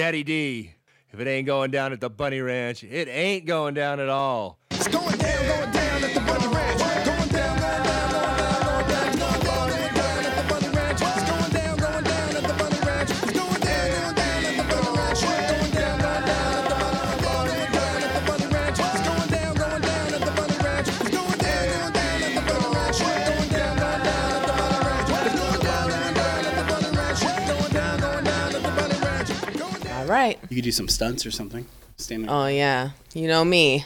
Daddy D. If it ain't going down at the Bunny Ranch, it ain't going down at all. It's going down, going down at the Bunny Ranch. Right. You could do some stunts or something. Stand there. Oh yeah, you know me,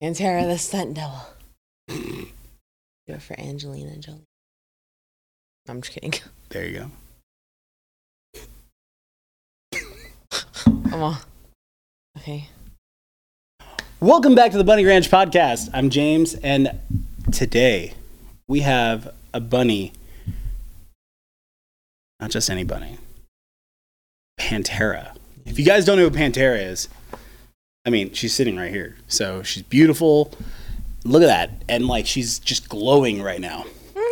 and Tara the stunt double. Do it for Angelina Jolie. I'm just kidding. There you go. Come on. Okay. Welcome back to the Bunny Ranch podcast. I'm James, and today we have a bunny. Not just any bunny. Pantera. If you guys don't know who Pantera is, I mean, she's sitting right here. So she's beautiful. Look at that. And like she's just glowing right now.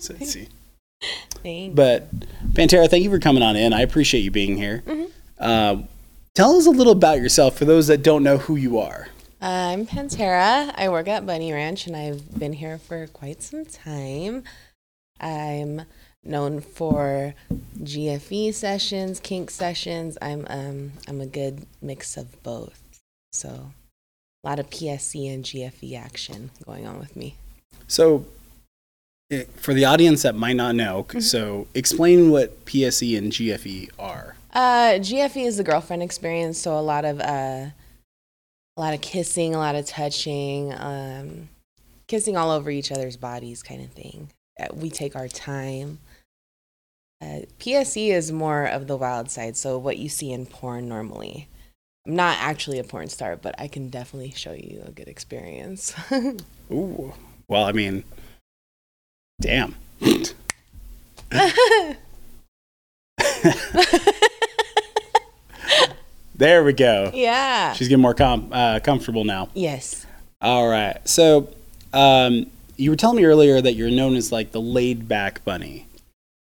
So, let's see. Thank But Pantera, thank you for coming on in. I appreciate you being here. Mm-hmm. Um, tell us a little about yourself for those that don't know who you are. I'm Pantera. I work at Bunny Ranch and I've been here for quite some time. I'm known for GFE sessions, kink sessions. I'm um I'm a good mix of both. So a lot of PSE and GFE action going on with me. So, eh, for the audience that might not know, Mm-hmm. so explain what PSE and GFE are. Uh, GFE is the girlfriend experience, so a lot of uh, a lot of kissing, a lot of touching, um, kissing all over each other's bodies, kind of thing. Uh, we take our time. Uh, PSE is more of the wild side, so what you see in porn normally. I'm not actually a porn star, but I can definitely show you a good experience. Ooh. Well, I mean, damn. there we go. yeah. She's getting more com- uh, comfortable now. Yes. All right. So, um, you were telling me earlier that you're known as like the laid back bunny.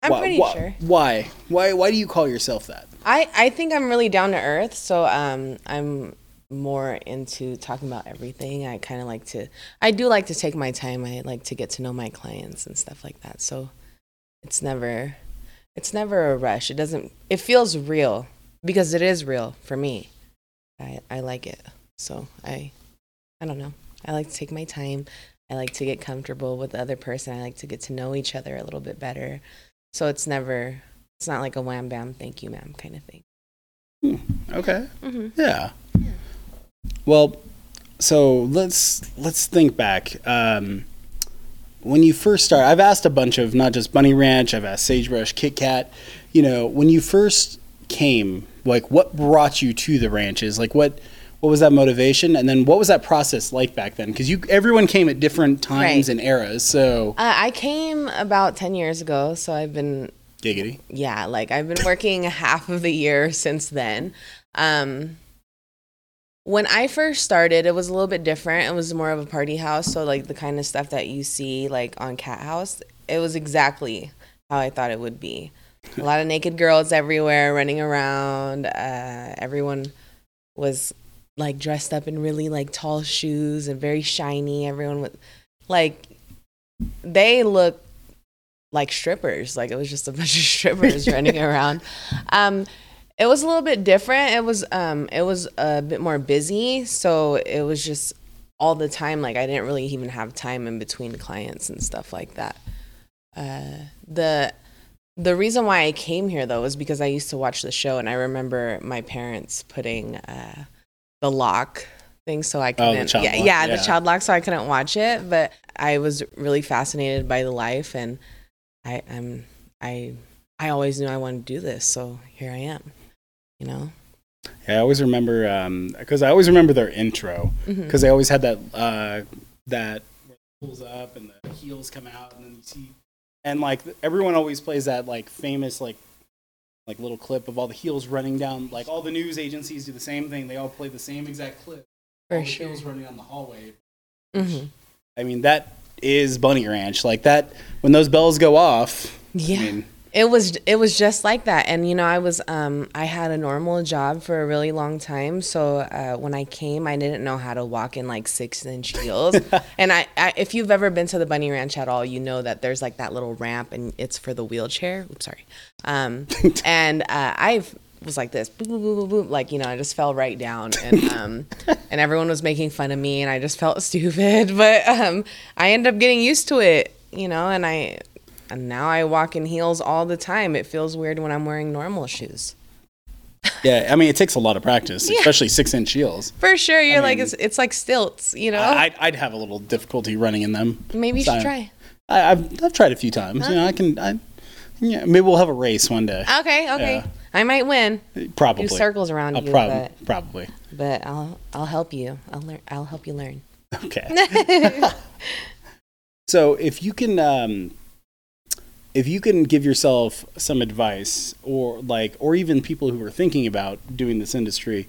I'm Why- pretty why- sure. Why? Why? Why do you call yourself that? I, I think I'm really down to earth, so um, I'm more into talking about everything. I kind of like to, I do like to take my time. I like to get to know my clients and stuff like that. So it's never, it's never a rush. It doesn't, it feels real because it is real for me. I, I like it. So I, I don't know. I like to take my time. I like to get comfortable with the other person. I like to get to know each other a little bit better. So it's never, it's not like a wham bam, thank you, ma'am kind of thing. Okay. Mm-hmm. Yeah. Well, so let's let's think back. Um, when you first start, I've asked a bunch of not just Bunny Ranch. I've asked Sagebrush, Kit Kat. You know, when you first came, like what brought you to the ranches? Like what what was that motivation? And then what was that process like back then? Because you everyone came at different times Right. and eras. So Uh, I came about 10 years ago, so I've been, giggity. yeah, like I've been working half of the year since then. Um, when I first started, it was a little bit different. It was more of a party house, so like the kind of stuff that you see like on Cathouse, it was exactly how I thought it would be. A lot of naked girls everywhere running around. Uh, everyone was like dressed up in really like tall shoes and very shiny. Everyone was like they looked like strippers. Like it was just a bunch of strippers running around. Um, it was a little bit different. It was um, it was a bit more busy, so it was just all the time. Like I didn't really even have time in between clients and stuff like that. Uh, the the reason why I came here though was because I used to watch the show, and I remember my parents putting uh, the lock thing, so I Oh, couldn't. child yeah, yeah, yeah. the child lock, so I couldn't watch it. But I was really fascinated by the life, and I am I I always knew I wanted to do this, so here I am. You know. Yeah, I always remember because I always remember their intro because they always had that uh, that pulls up and the heels come out and then you see and like everyone always plays that like famous like like little clip of all the heels running down like all the news agencies do the same thing. They all play the same exact clip. For all the sure. heels running down the hallway. Hmm I mean that is Bunny Ranch. Like that when those bells go off Yeah. I mean It was it was just like that, and you know I was um I had a normal job for a really long time, so uh, when I came, I didn't know how to walk in like six inch heels, and I, I if you've ever been to the Bunny Ranch at all, you know that there's like that little ramp, and it's for the wheelchair. Oops, sorry, um, and uh, I was like this, boop, boop, boop, boop, like you know I just fell right down, and um and everyone was making fun of me, and I just felt stupid, but um I ended up getting used to it, you know, and I and now I walk in heels all the time. It feels weird when I'm wearing normal shoes. Yeah, I mean, it takes a lot of practice, especially six inch heels. For sure, you're like mean- it's, it's like stilts, you know. I'd, I'd have a little difficulty running in them. Maybe you So, should try. I, I've, I've tried a few times. You know, I can. I, yeah, maybe we'll have a race one day. Okay, okay. Yeah. I might win. Probably. Do circles around I'll you, prob- but probably. but I'll I'll help you. I'll learn. I'll help you learn. Okay. so if you can, um, if you can give yourself some advice, or like, or even people who are thinking about doing this industry,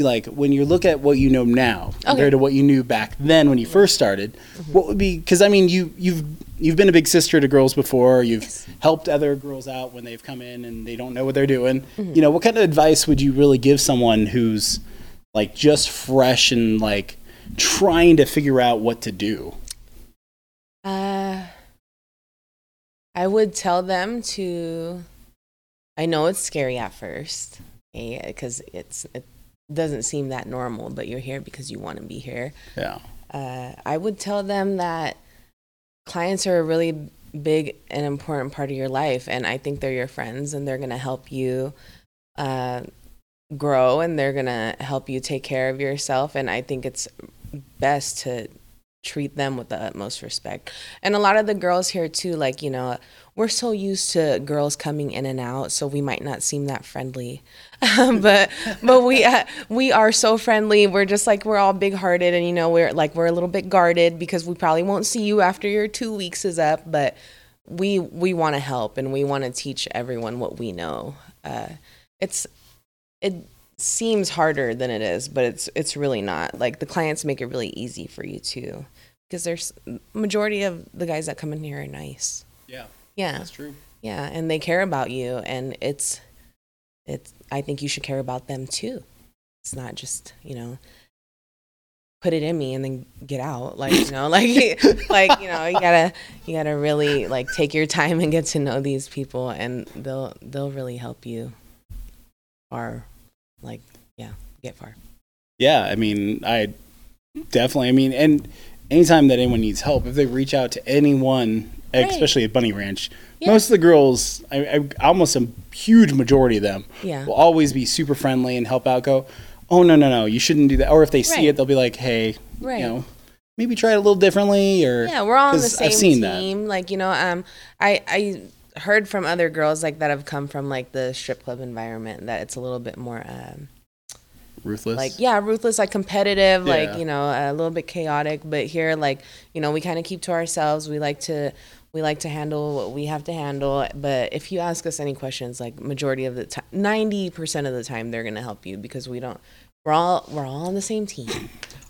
like when you look at what you know now compared to what you knew back then when you first started, Mm-hmm. what would be? Because I mean, you you've you've been a big sister to girls before. You've Yes. helped other girls out when they've come in and they don't know what they're doing. Mm-hmm. You know, what kind of advice would you really give someone who's like just fresh and like trying to figure out what to do? Uh, I would tell them to. I know it's scary at first, because it's it doesn't seem that normal, but you're here because you want to be here. Yeah. uh, I would tell them that clients are a really big and important part of your life, and I think they're your friends, and they're gonna help you uh, grow, and they're gonna help you take care of yourself. And I think it's best to treat them with the utmost respect. And a lot of the girls here too, like you know, we're so used to girls coming in and out, so we might not seem that friendly. but but we uh, we are so friendly. We're just like we're all big hearted, and you know we're like we're a little bit guarded because we probably won't see you after your two weeks is up. But we we want to help and we want to teach everyone what we know. Uh, it's it seems harder than it is, but it's it's really not. Like the clients make it really easy for you too, because there's majority of the guys that come in here are nice. Yeah. Yeah, That's true. yeah, and they care about you, and it's it's. I think you should care about them too. It's not just you know put it in me and then get out like you know like like you know you gotta you gotta really like take your time and get to know these people and they'll they'll really help you far like yeah get far Yeah. I mean, I definitely, I mean, and anytime that anyone needs help, if they reach out to anyone, Right. especially at Bunny Ranch, Yeah. most of the girls, I, I, almost a huge majority of them, Yeah. will always be super friendly and help out. Go, oh, no, no, no, you shouldn't do that. Or if they see Right. it, they'll be like, hey, Right. you know, maybe try it a little differently. Or, Yeah, we're all on the same I've seen that. team. Like, you know, um I I heard from other girls like that have come from like the strip club environment that it's a little bit more um Ruthless. like yeah, ruthless, like competitive, Yeah. like, you know, a little bit chaotic, but here like, you know, we kind of keep to ourselves. We like to we like to handle what we have to handle, but if you ask us any questions, like majority of the time, 90% of the time they're going to help you because we don't we're all we're all on the same team.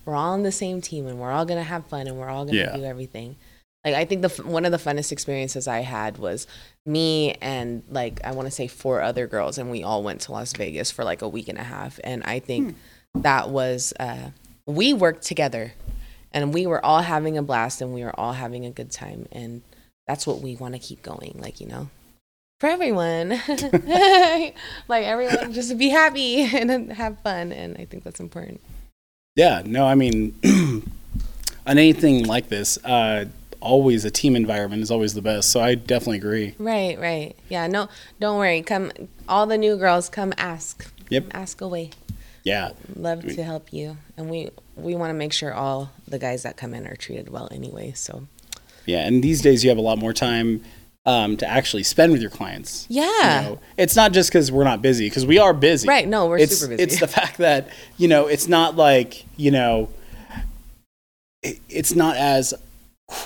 We're all on the same team and we're all going to have fun and we're all going to Yeah. do everything. Like I think the one of the funnest experiences I had was me and like I want to say four other girls and we all went to Las Vegas for like a week and a half and I think that was uh we worked together and we were all having a blast and we were all having a good time and that's what we want to keep going like you know? For everyone. Like everyone just be happy and have fun and I think that's important. Yeah, no, I mean, on anything like this, uh, always a team environment is always the best. So I definitely agree. Right, right. Yeah, no, don't worry. Come, all the new girls, come ask. Yep. Ask away. Yeah, Love to help you, and we we want to make sure all the guys that come in are treated well anyway. So yeah. And these days you have a lot more time um, to actually spend with your clients. yeah, You know, it's not just because we're not busy, because we are busy. right. No, we're it's, super busy. It's the fact that, you know, it's not like, you know, it, it's not as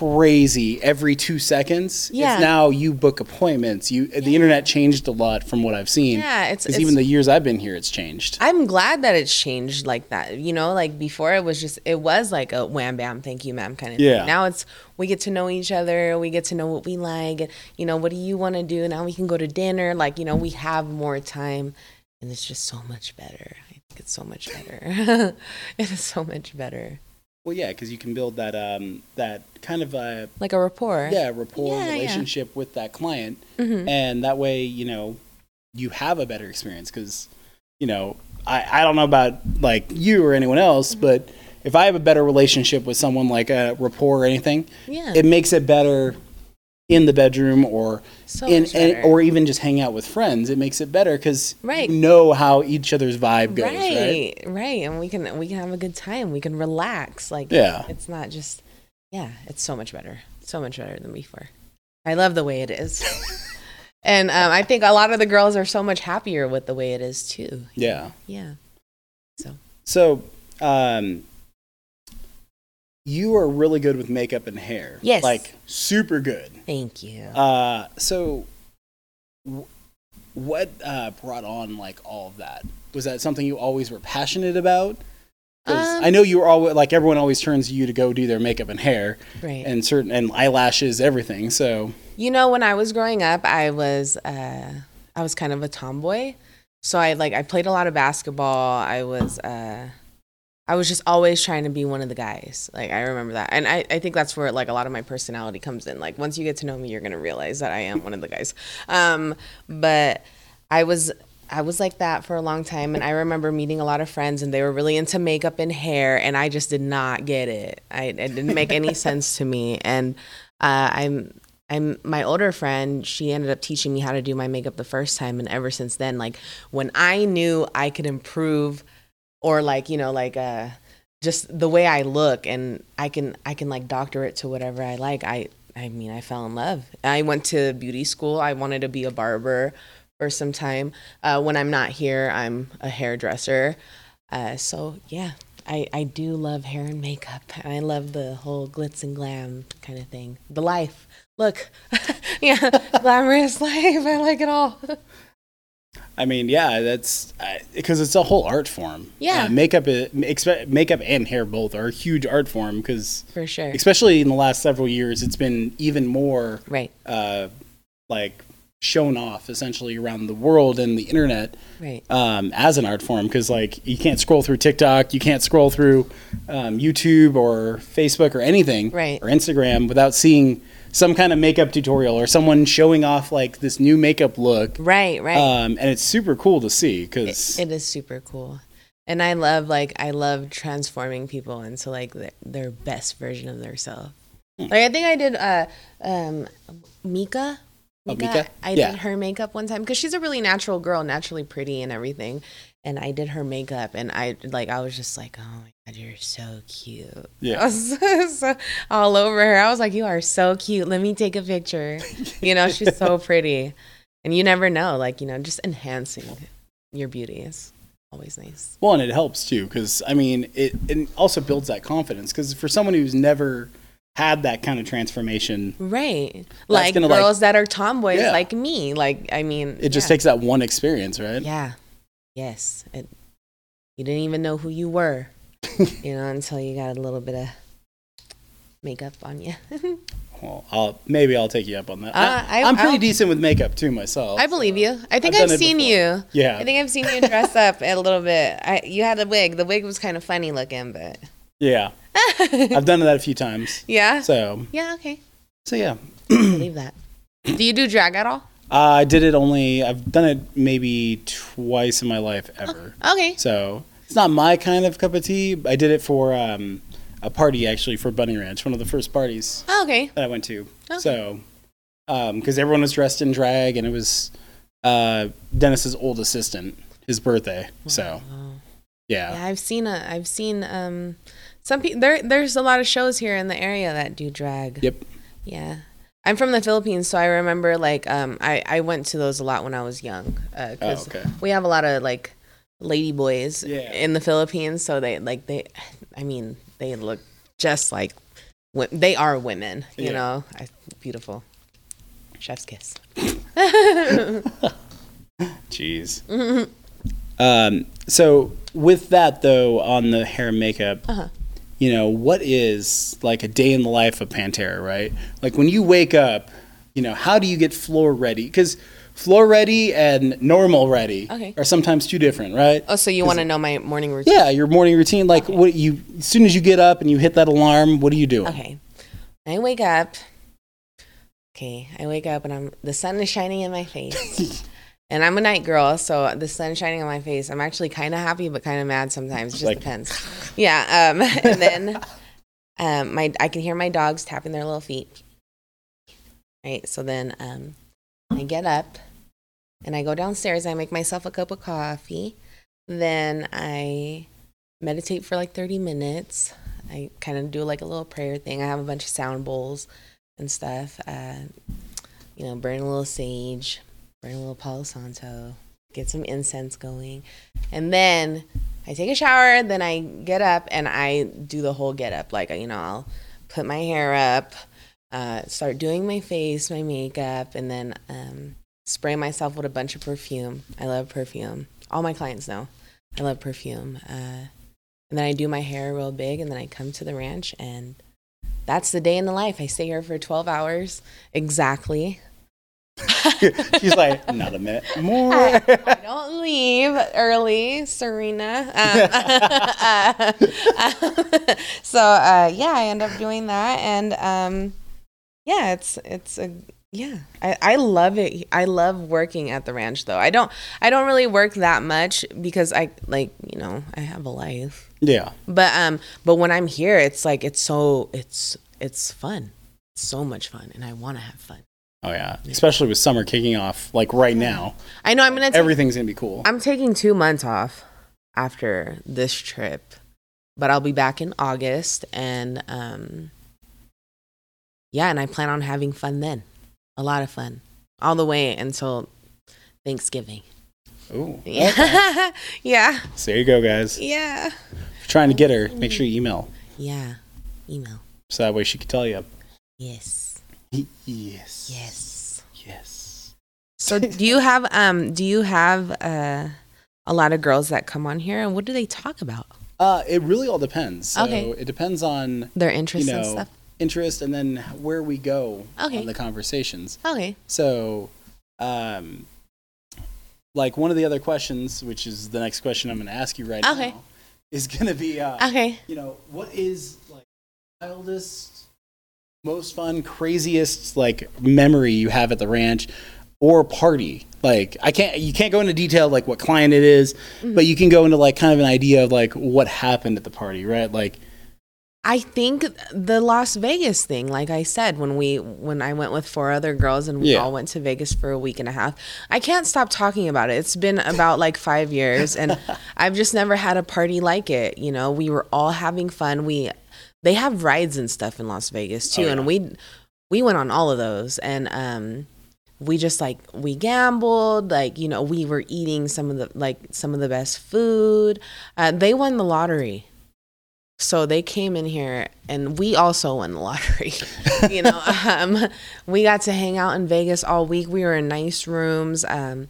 crazy every two seconds. Yeah. It's now you book appointments. You the internet changed a lot from what I've seen. Yeah, it's- it's- even the years I've been here, it's changed. I'm glad that it's changed like that. You know, like before it was just it was like a wham bam, thank you, ma'am kind of Yeah. thing. Now it's we get to know each other, we get to know what we like, and you know, what do you want to do? Now we can go to dinner. Like, you know, we have more time and it's just so much better. I think it's so much better. it is so much better. Well, yeah, because you can build that um that kind of uh Like a rapport. yeah rapport Yeah, yeah. relationship with that client, Mhm. and that way you know you have a better experience because you know I I don't know about like you or anyone else, Mm-hmm. but if I have a better relationship with someone like a rapport or anything, Yeah. it makes it better in the bedroom or so in or even just hang out with friends. It makes it better because Right. you know how each other's vibe goes, right? right, right, and we can we can have a good time. We can relax. Like Yeah. it's not just yeah, it's so much better. So much better than before. I love the way it is. and um, I think a lot of the girls are so much happier with the way it is too. Yeah. Yeah. So so, um, you are really good with makeup and hair. Yes. Like super good. Thank you. Uh, so w- what uh, brought on like all of that? Was that something you always were passionate about? Um, I know you were always like everyone always turns to you to go do their makeup and hair right. and certain and eyelashes, everything. So You know, when I was growing up, I was uh, I was kind of a tomboy. So I like I played a lot of basketball. I was uh, I was just always trying to be one of the guys. Like I remember that, and I, I think that's where like a lot of my personality comes in. Like once you get to know me, you're gonna realize that I am one of the guys. Um, but I was I was like that for a long time, and I remember meeting a lot of friends, and they were really into makeup and hair, and I just did not get it. I it didn't make any sense to me, and uh, I'm I'm my older friend. She ended up teaching me how to do my makeup the first time, and ever since then, like when I knew I could improve, or like you know, like uh, just the way I look, and I can I can like doctor it to whatever I like. I I mean, I fell in love. I went to beauty school. I wanted to be a barber for some time. Uh, when I'm not here, I'm a hairdresser. Uh, so yeah, I, I do love hair and makeup. And I love the whole glitz and glam kind of thing. The life. Look, yeah, glamorous life. I like it all. I mean, yeah, that's because it's a whole art form. Yeah. Uh, makeup, makeup and hair both are a huge art form because, For sure. especially in the last several years, it's been even more Right, uh, like shown off essentially around the world and the internet right. um, as an art form because like you can't scroll through TikTok, you can't scroll through um, YouTube or Facebook or anything Right. or Instagram without seeing some kind of makeup tutorial or someone showing off like this new makeup look. Right, right. Um, and it's super cool to see because it is super cool. And I love like I love transforming people into like their, their best version of themselves. Hmm. Like I think I did uh um Mika. Oh, Mika? I Yeah. did her makeup one time because she's a really natural girl, naturally pretty and everything. And I did her makeup, and I like I was just like, oh my god, you're so cute. Yeah. I was so- all over her. I was like, you are so cute. Let me take a picture. You know, she's so pretty, and you never know. Like you know, just enhancing your beauty is always nice. well, and it helps too because I mean it, it also builds that confidence because for someone who's never had that kind of transformation, Right. Like gonna, like- girls that are tomboys Yeah. like me. Like I mean it just yeah. takes that one experience, right? Yeah. Yes. It, you didn't even know who you were. you know, until you got a little bit of makeup on you. Well, I'll maybe I'll take you up on that. Uh, I- am pretty I'll- decent with makeup too myself. I believe you. I think I've I've, seen you. Yeah. I think I've seen you dress up a little bit. I, you had a wig. The wig was kind of funny looking, but yeah, I've done that a few times. yeah. So Yeah. Okay. so yeah, believe that. Do you do drag at all? uh, I did it only. I've done it maybe twice in my life ever. Okay. So it's not my kind of cup of tea. I did it for um, a party actually for Bunny Ranch, one of the first parties Oh, okay. that I went to. Okay. So because everyone was dressed in drag and it was uh, Dennis's old assistant, his birthday. So Wow. yeah. Yeah, I've seen a. I've seen um, some people. There, there's a lot of shows here in the area that do drag. Yep. Yeah, I'm from the Philippines, so I remember like um, I I went to those a lot when I was young. Uh, 'cause Oh, okay. We have a lot of like lady boys Yeah. in the Philippines, so they like they, I mean, they look just like they are women. You Yeah. know, I, beautiful. Chef's kiss. Jeez. Um, so with that though, on the hair and makeup, Uh-huh. You know, what is like a day in the life of Pantera, right? Like when you wake up, you know, how do you get floor ready? Because floor ready and normal ready Okay. are sometimes two different, right? Oh, so you want to know my morning routine? Yeah, your morning routine. Like, what you as soon as you get up and you hit that alarm, what are you doing? Okay. I wake up. Okay, I wake up and I'm the sun is shining in my face. and I'm a night girl, so the sun shining on my face. I'm actually kind of happy but kind of mad sometimes. It just Like- depends. Yeah, um and then um my I can hear my dogs tapping their little feet. Right? So then um I get up and I go downstairs, I make myself a cup of coffee. Then I meditate for like 30 minutes. I kind of do like a little prayer thing. I have a bunch of sound bowls and stuff. Uh, you know, burn a little sage, burn a little Palo Santo, get some incense going. And then I take a shower. Then I get up and I do the whole get up. Like, you know, I'll put my hair up, uh, start doing my face, my makeup, and then um, spray myself with a bunch of perfume. I love perfume. All my clients know I love perfume. Uh, and then I do my hair real big, and then I come to the ranch, and that's the day in the life. I stay here for 12 hours exactly. She's like, not a minute more. I, I don't leave early, Serena. Um, so uh, yeah, I end up doing that, and um, yeah, it's it's a yeah. I, I love it. I love working at the ranch, though. I don't I don't really work that much because I like you know I have a life. yeah. But um, but when I'm here, it's like it's so it's it's fun. It's so much fun, and I want to have fun. Oh yeah. Especially with summer kicking off, like right now, I know I'm gonna. Take, everything's gonna be cool. I'm taking two months off after this trip, but I'll be back in August, and um, yeah, and I plan on having fun then, a lot of fun, all the way until Thanksgiving. Ooh. Yeah, yeah, So there you go, guys. yeah, If you're trying to get her, make sure you email yeah. Email. so that way she can tell you. Yes, Yes. yes. Yes. So do you have um do you have uh a lot of girls that come on here and what do they talk about? Uh, it really all depends. So Okay. It depends on Their you interests and know stuff. interest and then where we go Okay. on the conversations. Okay. So, um, like one of the other questions, which is the next question I'm going to ask you right Okay. now, is going to be, uh, Okay. you know, what is like wildest, most fun, craziest like memory you have at the ranch or party? Like I can't, you can't go into detail like what client it is, Mm-hmm. but you can go into like kind of an idea of like what happened at the party, right? Like, I think the Las Vegas thing, like I said, when we when I went with four other girls and we Yeah. all went to Vegas for a week and a half, I can't stop talking about it. It's been about like five years, and I've just never had a party like it. You know, we were all having fun. We they have rides and stuff in Las Vegas too, Oh, yeah. and we we went on all of those, and um, we just like we gambled, like you know, we were eating some of the like some of the best food. Uh, they won the lottery. So they came in here and we also won the lottery. you know, um, we got to hang out in Vegas all week. We were in nice rooms. Um,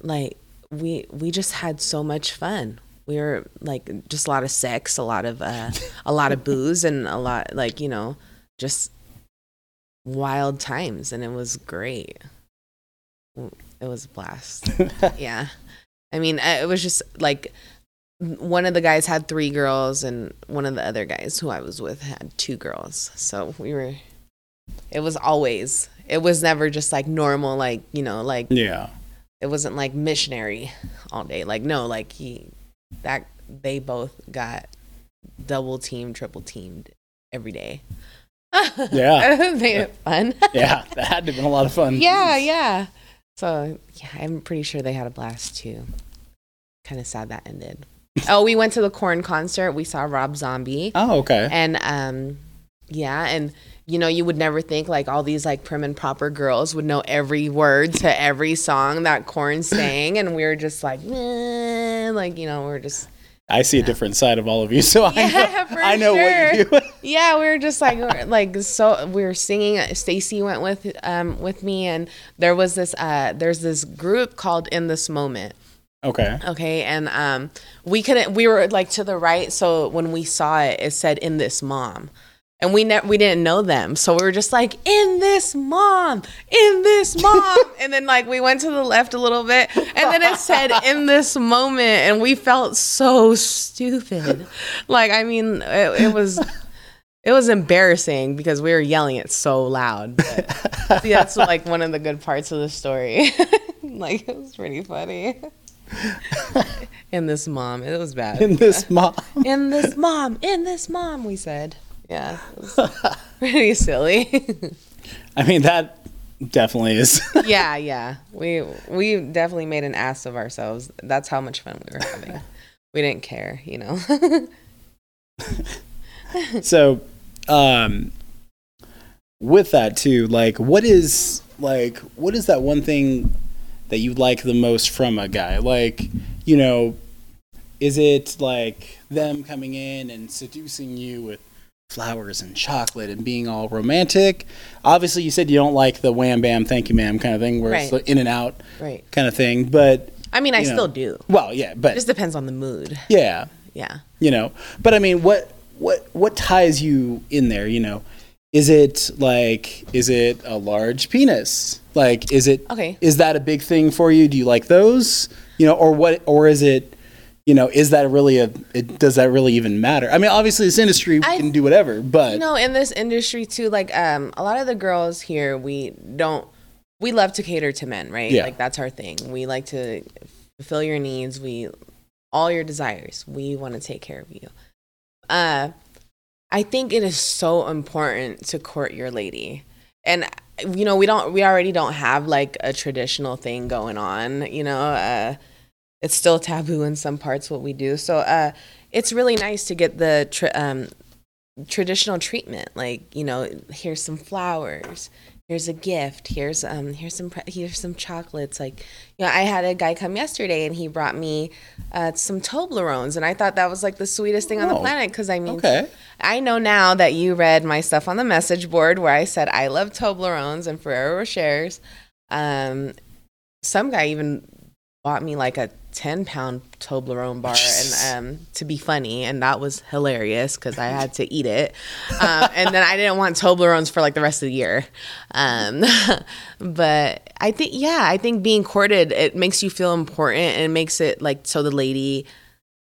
like we we just had so much fun. We were like just a lot of sex, a lot of uh, a lot of booze, and a lot like you know just wild times, and it was great. It was a blast. yeah, I mean, it was just like one of the guys had three girls and one of the other guys who I was with had two girls. So we were it was always it was never just like normal like, you know, like yeah. it wasn't like missionary all day. Like no, like he that they both got double teamed, triple teamed every day. Yeah. Made it fun. Yeah. That had to have been a lot of fun. yeah, yeah. So yeah, I'm pretty sure they had a blast too. Kind of sad that ended. oh, we went to the Korn concert. We saw Rob Zombie, Oh, okay. and um, yeah, and you know, you would never think like all these like prim and proper girls would know every word to every song that Korn sang, and we were just like, "Meh," like you know, we're just I see a different side of all of you, so I Yeah, know, for I know what you do. yeah, we were just like we're- like so we were singing. Stacy went with um with me, and there was this uh there's this group called In This Moment. Okay. Okay, and um we couldn't we were like to the right, so when we saw it, it said In This Mom. And we ne- we didn't know them, so we were just like in this mom, in this mom, and then like we went to the left a little bit, and then it said in this moment, and we felt so stupid. Like I mean, it, it was it was embarrassing because we were yelling it so loud. But see, that's like one of the good parts of the story. like it was pretty funny. in this mom, it was bad. In this mom. in this mom, in this mom, we said. Yeah, pretty silly. I mean, that definitely is. yeah, yeah. We we definitely made an ass of ourselves. That's how much fun we were having. We didn't care, you know. so, um, with that too, like, what is like, what is that one thing that you like the most from a guy? Like, you know, is it like them coming in and seducing you with flowers and chocolate and being all romantic? Obviously, you said you don't like the wham bam, thank you ma'am kind of thing, where it's Right. like in and out right. kind of thing. But I mean, I know. still do. well, yeah, but It just depends on the mood. yeah, Yeah. you know but i mean what what what ties you in there you know is it like is it a large penis like is it Okay. is that a big thing for you do you like those you know or what or is it you know is that really a it, does that really even matter i mean obviously this industry we I- can do whatever but You know, in this industry too, like um, a lot of the girls here, we don't, we love to cater to men, right? Yeah. Like that's our thing. We like to fulfill your needs. We, all your desires. We want to take care of you. Uh, I think it is so important to court your lady, and you know we don't, we already don't have like a traditional thing going on. You know, uh, it's still taboo in some parts what we do. So uh, it's really nice to get the tr um, traditional treatment like you know here's some flowers here's a gift here's um here's some pre- here's some chocolates. Like you know i had a guy come yesterday and he brought me uh, some toblerones and i thought that was like the sweetest thing on the Oh, planet because i mean okay. I know now that you read my stuff on the message board where i said i love toblerones and ferrero rochers. Um some guy even bought me like a 10 pound Toblerone bar and um, to be funny and that was hilarious because I had to eat it. Um, and then I didn't want Toblerones for like the rest of the year. Um, but I think yeah I think being courted it makes you feel important and it makes it like so the lady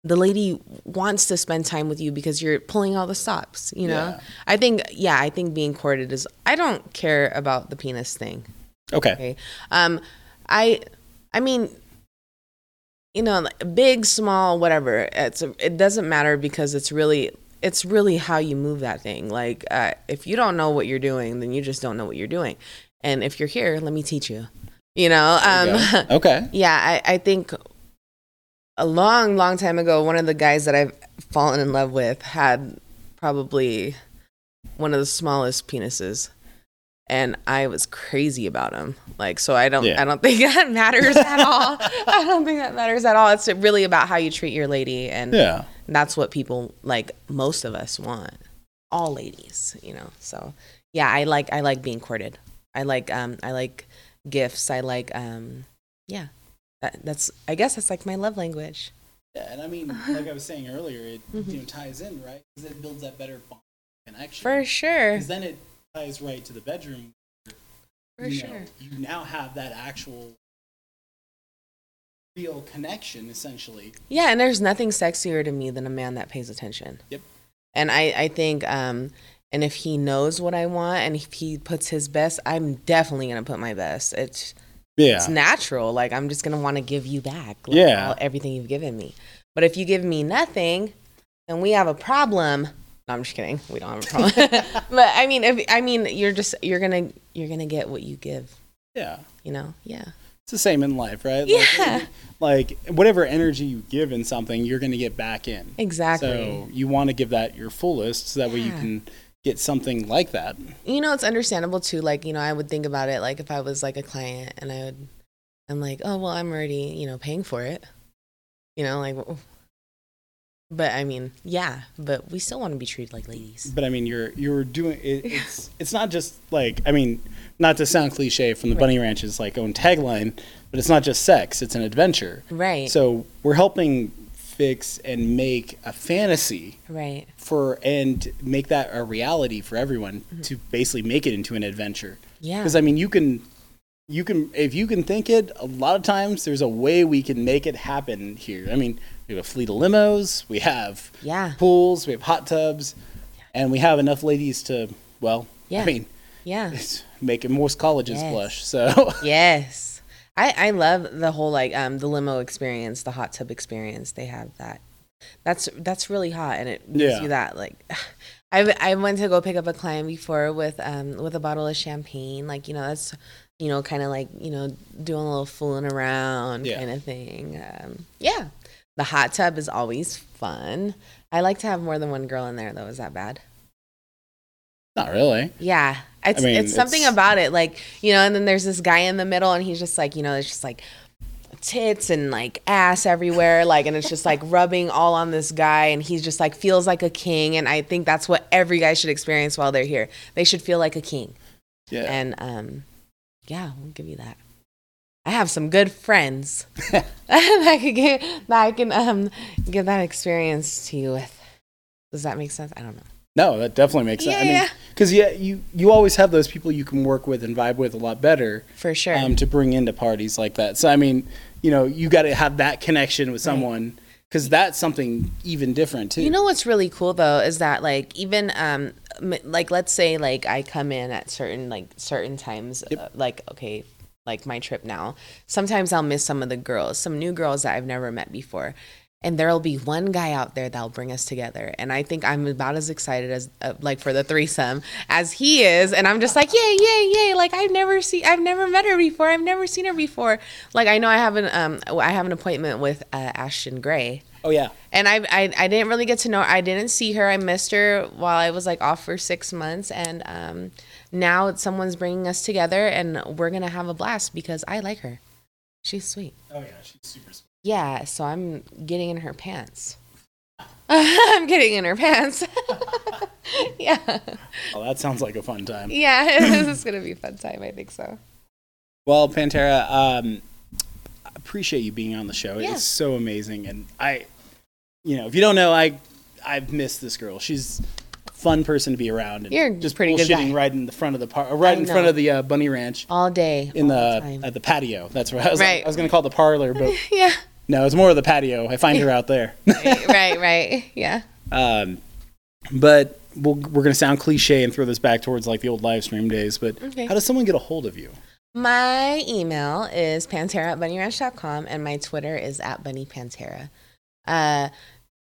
the lady wants to spend time with you because you're pulling all the stops you know? Yeah. I think yeah I think being courted is I don't care about the penis thing. Okay. Okay. Um, I, I mean, you know, big, small, whatever. It's it doesn't matter because it's really it's really how you move that thing. Like, uh, if you don't know what you're doing, then you just don't know what you're doing. And if you're here, let me teach you. You know. There you Um, okay yeah, I, I think a long, long time ago, one of the guys that I've fallen in love with had probably one of the smallest penises. And I was crazy about him. Like, so I don't, Yeah. I don't think that matters at all. I don't think that matters at all. It's really about how you treat your lady, and yeah that's what people like. Most of us want, all ladies, you know. So, yeah, I like, I like being courted. I like, um, I like gifts. I like, um, yeah, that, that's, I guess that's like my love language. yeah and i mean like i was saying earlier it Mm-hmm. you know ties in right because it builds that better bond connection For sure. because then it ties right to the bedroom For you sure. know, you now have that actual real connection essentially Yeah, and there's nothing sexier to me than a man that pays attention. Yep. And I, I think, um, and if he knows what I want and if he puts his best, I'm definitely gonna put my best. It's yeah it's natural. Like I'm just gonna want to give you back. Like, Yeah. all- everything you've given me. But if you give me nothing, then we have a problem. No, I'm just kidding. We don't have a problem. but I mean, if I mean, you're just you're gonna you're gonna get what you give. yeah You know? Yeah. it's the same in life right Yeah. like, like whatever energy you give in something you're going to get back in Exactly. so you want to give that your fullest so that way you can get something like that you know it's understandable too like you know i would think about it like if i was like a client and i would i'm like oh well i'm already you know paying for it you know like But I mean, yeah, but we still want to be treated like ladies. But I mean, you're you're doing it, it's it's not just like I mean, not to sound cliche from the Bunny Ranch's like own tagline, but it's not just sex; it's an adventure. Right. So we're helping fix and make a fantasy Right. for and make that a reality for everyone to basically make it into an adventure. Mm-hmm. Yeah. Because I mean, you can you can if you can think it. A lot of times, there's a way we can make it happen here. I mean, we have a fleet of limos, we have Yeah. pools, we have hot tubs, and we have enough ladies to well, Yeah. I mean, Yeah. it's making most colleges Yes. blush. So Yes. I, I love the whole like um the limo experience, the hot tub experience. They have that. That's that's really hot and it gives Yeah. you that like I I went to go pick up a client before with um with a bottle of champagne. Like, you know, that's you know, kind of like, you know, doing a little fooling around Yeah. kind of thing. Um yeah. The hot tub is always fun. I like to have more than one girl in there though. Is that bad? not really. Yeah. It's mean, it's something it's- about it. Like, you know, and then there's this guy in the middle and he's just like, you know, it's just like tits and like ass everywhere. Like and it's just like rubbing all on this guy and he's just like feels like a king. And I think that's what every guy should experience while they're here. They should feel like a king. Yeah. And um yeah, we'll give you that. I have some good friends that could get that I can um give that experience to you with. Does that make sense? I don't know. No, that definitely makes sense. I Yeah. mean, because yeah, you you always have those people you can work with and vibe with a lot better For sure. um, to bring into parties like that. So I mean, you know, you got to have that connection with someone because that's something even different too. You know what's really cool though is that like even um like let's say like I come in at certain like certain times Yep. uh, like okay like my trip now sometimes I'll miss some of the girls some new girls that I've never met before. And there'll be one guy out there that'll bring us together. And I think I'm about as excited as uh, like for the threesome as he is. And I'm just like yay yay yay. Like I've never seen I've never met her before. I've never seen her before. Like I know I have an um I have an appointment with uh, Ashton Gray. Oh yeah, and I, I I didn't really get to know I didn't see her. I missed her while I was like off for six months, and um, now someone's bringing us together, and we're gonna have a blast because I like her. She's sweet. oh yeah, she's super. Sweet. Yeah, so I'm getting in her pants. I'm getting in her pants. yeah, Oh, that sounds like a fun time. yeah. this is gonna be a fun time. I think so. Well, Pantera, um, I appreciate you being on the show. Yeah. It's so amazing, and I, you know, if you don't know, I I've missed this girl. She's fun person to be around. And You're just pretty good bullshitting guy. right in the front of the par- right I in front know. of the uh, bunny ranch All day. in all the, time. at the patio. That's right. I was, Right. I was going to call it the parlor, but yeah. no, it's more of the patio. I find her out there. right. Right. Yeah. Um, but we'll, we're going to sound cliche and throw this back towards like the old live stream days. But Okay. how does someone get a hold of you? My email is pantera at bunnyranch.com and my Twitter is at bunnypantera. Uh,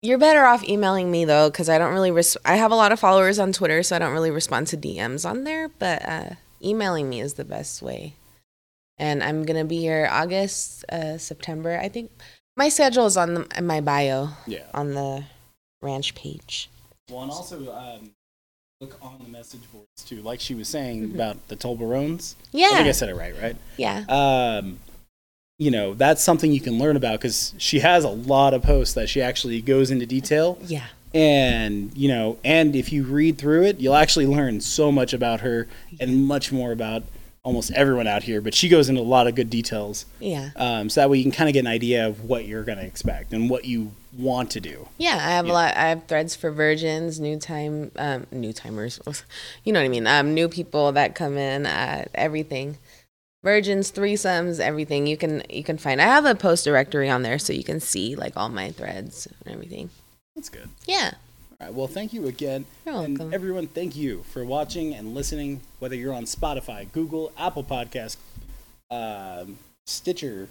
you're better off emailing me though, because I don't really. Res- I have a lot of followers on Twitter, so I don't really respond to DMs on there. But uh, emailing me is the best way. And I'm gonna be here August, uh, September. I think my schedule is on the, in my bio Yeah. on the ranch page. Well, and also um, look on the message boards too, like she was saying Mhm. about the Tolbarones. Yeah. I think I said it right, right? yeah, Um, you know, that's something you can learn about because she has a lot of posts that she actually goes into detail. yeah. And, you know, and if you read through it, you'll actually learn so much about her and much more about almost everyone out here. But she goes into a lot of good details. Yeah. Um, so that way you can kind of get an idea of what you're going to expect and what you want to do. Yeah, I have Yeah. a lot. I have threads for virgins, new time, um, new timers. You know what I mean? Um, new people that come in. Uh, everything, virgins, threesomes, everything. You can you can find. I have a post directory on there, so you can see like all my threads and everything. That's good. Yeah, All right. Well, thank you again. You're and welcome. everyone, thank you for watching and listening, whether you're on Spotify, Google, Apple Podcast, um, Stitcher,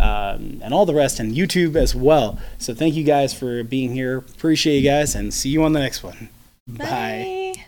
um, and all the rest, and YouTube as well. So thank you guys for being here. Appreciate you guys, and see you on the next one. Bye. Bye.